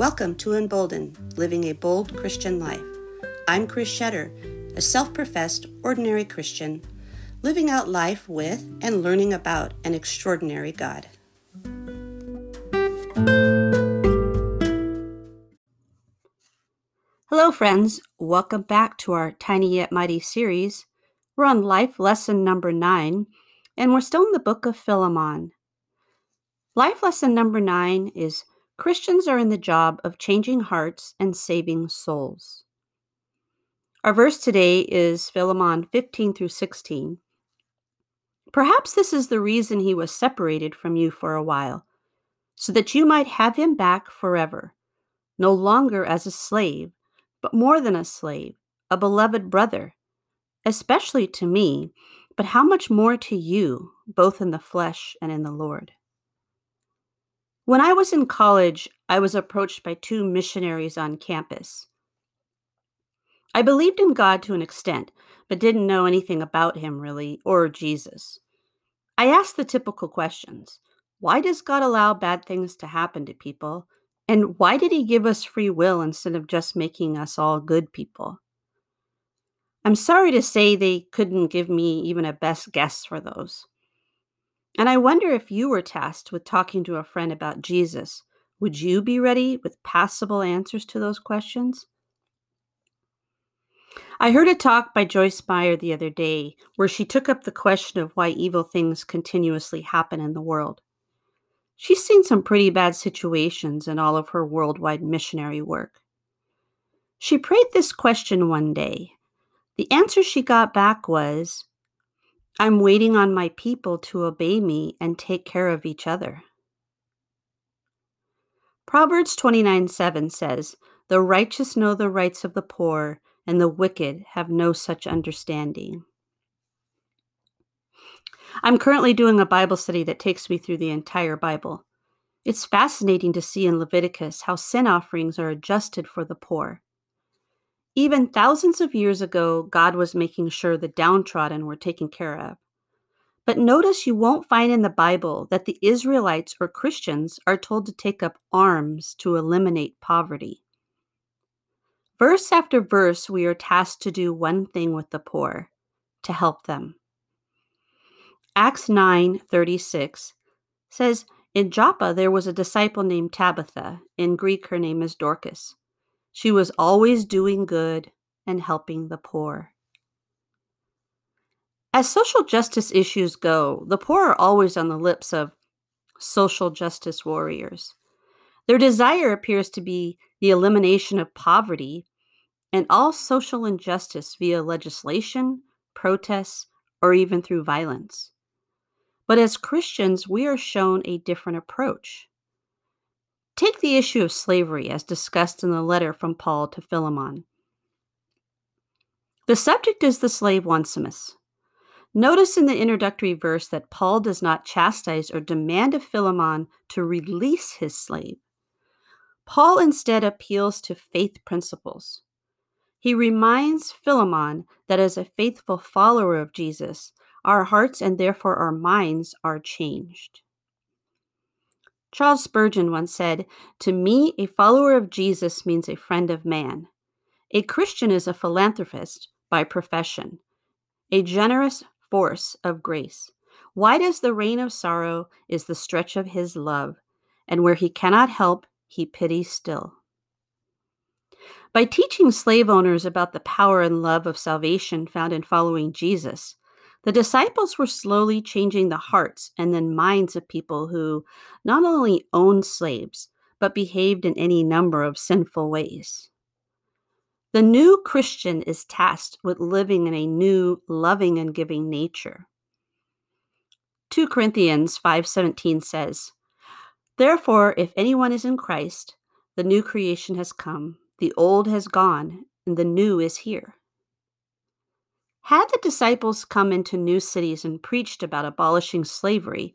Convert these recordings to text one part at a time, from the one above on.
Welcome to Emboldened, Living a Bold Christian Life. I'm Chris Shetter, a self professed ordinary Christian, living out life with and learning about an extraordinary God. Hello, friends. Welcome back to our Tiny Yet Mighty series. We're on life lesson number nine, and we're still in the book of Philemon. Life lesson number nine is Christians are in the job of changing hearts and saving souls. Our verse today is Philemon 15 through 16. Perhaps this is the reason he was separated from you for a while, so that you might have him back forever, no longer as a slave, but more than a slave, a beloved brother, especially to me, but how much more to you, both in the flesh and in the Lord. When I was in college, I was approached by two missionaries on campus. I believed in God to an extent, but didn't know anything about him really, or Jesus. I asked the typical questions Why does God allow bad things to happen to people? And why did he give us free will instead of just making us all good people? I'm sorry to say they couldn't give me even a best guess for those. And I wonder if you were tasked with talking to a friend about Jesus, would you be ready with passable answers to those questions? I heard a talk by Joyce Meyer the other day where she took up the question of why evil things continuously happen in the world. She's seen some pretty bad situations in all of her worldwide missionary work. She prayed this question one day. The answer she got back was I'm waiting on my people to obey me and take care of each other. Proverbs 29 7 says, The righteous know the rights of the poor, and the wicked have no such understanding. I'm currently doing a Bible study that takes me through the entire Bible. It's fascinating to see in Leviticus how sin offerings are adjusted for the poor. Even thousands of years ago, God was making sure the downtrodden were taken care of. But notice you won't find in the Bible that the Israelites or Christians are told to take up arms to eliminate poverty. Verse after verse, we are tasked to do one thing with the poor to help them. Acts 9:36 says, In Joppa there was a disciple named Tabitha. In Greek, her name is Dorcas. She was always doing good and helping the poor. As social justice issues go, the poor are always on the lips of social justice warriors. Their desire appears to be the elimination of poverty and all social injustice via legislation, protests, or even through violence. But as Christians, we are shown a different approach. Take the issue of slavery as discussed in the letter from Paul to Philemon. The subject is the slave Onesimus. Notice in the introductory verse that Paul does not chastise or demand of Philemon to release his slave. Paul instead appeals to faith principles. He reminds Philemon that as a faithful follower of Jesus, our hearts and therefore our minds are changed. Charles Spurgeon once said, To me, a follower of Jesus means a friend of man. A Christian is a philanthropist by profession, a generous force of grace. Wide as the rain of sorrow is the stretch of his love, and where he cannot help, he pities still. By teaching slave owners about the power and love of salvation found in following Jesus, the disciples were slowly changing the hearts and then minds of people who not only owned slaves, but behaved in any number of sinful ways. The new Christian is tasked with living in a new, loving and giving nature. 2 Corinthians 5:17 says, "Therefore if anyone is in Christ, the new creation has come, the old has gone, and the new is here." Had the disciples come into new cities and preached about abolishing slavery,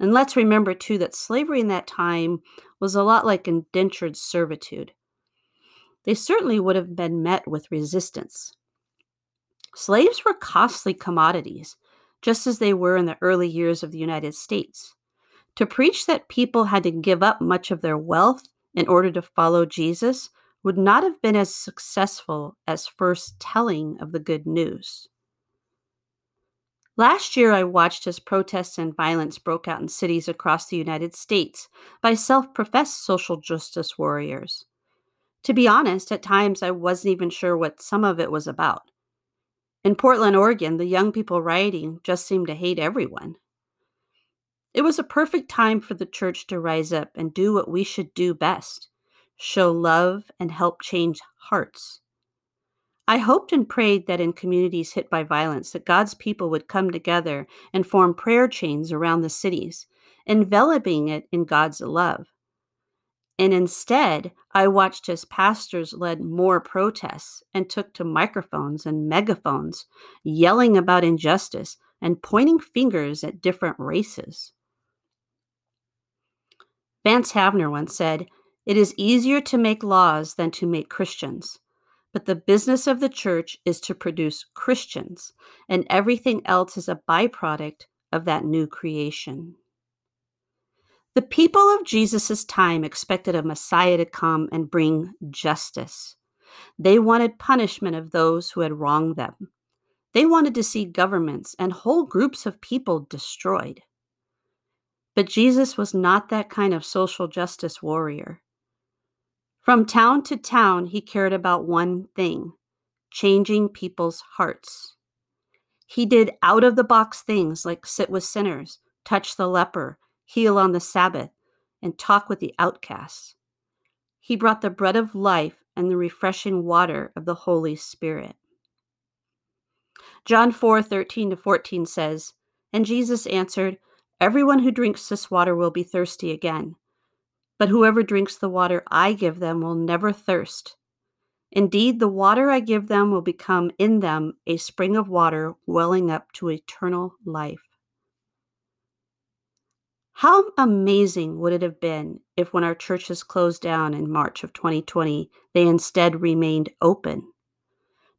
and let's remember too that slavery in that time was a lot like indentured servitude, they certainly would have been met with resistance. Slaves were costly commodities, just as they were in the early years of the United States. To preach that people had to give up much of their wealth in order to follow Jesus would not have been as successful as first telling of the good news. Last year, I watched as protests and violence broke out in cities across the United States by self professed social justice warriors. To be honest, at times I wasn't even sure what some of it was about. In Portland, Oregon, the young people rioting just seemed to hate everyone. It was a perfect time for the church to rise up and do what we should do best show love and help change hearts. I hoped and prayed that in communities hit by violence that God's people would come together and form prayer chains around the cities, enveloping it in God's love. And instead, I watched as pastors led more protests and took to microphones and megaphones, yelling about injustice and pointing fingers at different races. Vance Havner once said, It is easier to make laws than to make Christians. But the business of the church is to produce Christians, and everything else is a byproduct of that new creation. The people of Jesus' time expected a Messiah to come and bring justice. They wanted punishment of those who had wronged them. They wanted to see governments and whole groups of people destroyed. But Jesus was not that kind of social justice warrior. From town to town, he cared about one thing changing people's hearts. He did out of the box things like sit with sinners, touch the leper, heal on the Sabbath, and talk with the outcasts. He brought the bread of life and the refreshing water of the Holy Spirit. John 4 13 to 14 says, And Jesus answered, Everyone who drinks this water will be thirsty again. But whoever drinks the water I give them will never thirst. Indeed, the water I give them will become in them a spring of water welling up to eternal life. How amazing would it have been if, when our churches closed down in March of 2020, they instead remained open?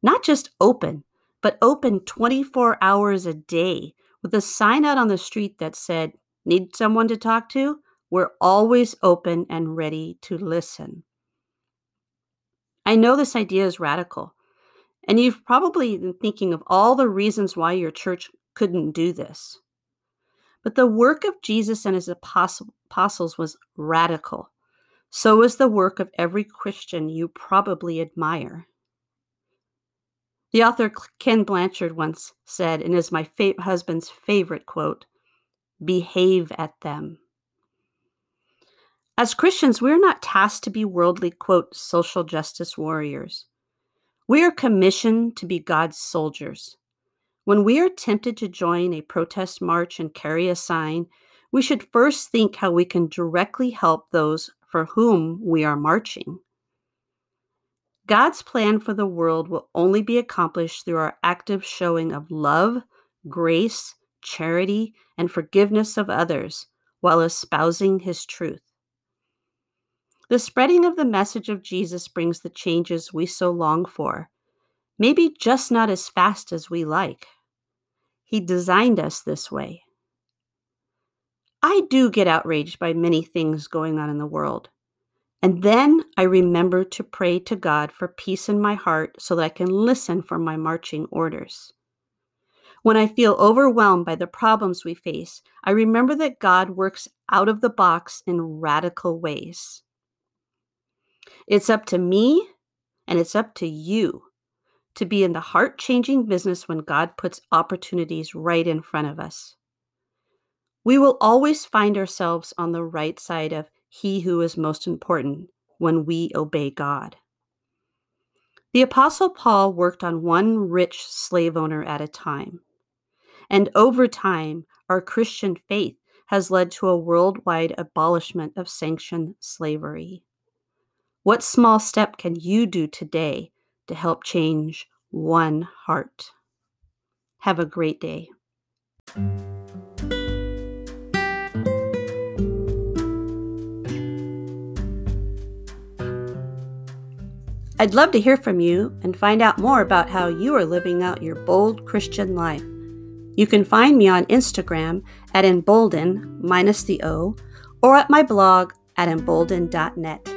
Not just open, but open 24 hours a day with a sign out on the street that said, Need someone to talk to? We're always open and ready to listen. I know this idea is radical, and you've probably been thinking of all the reasons why your church couldn't do this. But the work of Jesus and his apostles was radical. So is the work of every Christian you probably admire. The author Ken Blanchard once said, and is my fa- husband's favorite quote behave at them. As Christians, we're not tasked to be worldly, quote, social justice warriors. We are commissioned to be God's soldiers. When we are tempted to join a protest march and carry a sign, we should first think how we can directly help those for whom we are marching. God's plan for the world will only be accomplished through our active showing of love, grace, charity, and forgiveness of others while espousing His truth. The spreading of the message of Jesus brings the changes we so long for, maybe just not as fast as we like. He designed us this way. I do get outraged by many things going on in the world. And then I remember to pray to God for peace in my heart so that I can listen for my marching orders. When I feel overwhelmed by the problems we face, I remember that God works out of the box in radical ways. It's up to me and it's up to you to be in the heart changing business when God puts opportunities right in front of us. We will always find ourselves on the right side of He who is most important when we obey God. The Apostle Paul worked on one rich slave owner at a time. And over time, our Christian faith has led to a worldwide abolishment of sanctioned slavery. What small step can you do today to help change one heart? Have a great day. I'd love to hear from you and find out more about how you are living out your bold Christian life. You can find me on Instagram at emboldened minus the O or at my blog at emboldened.net.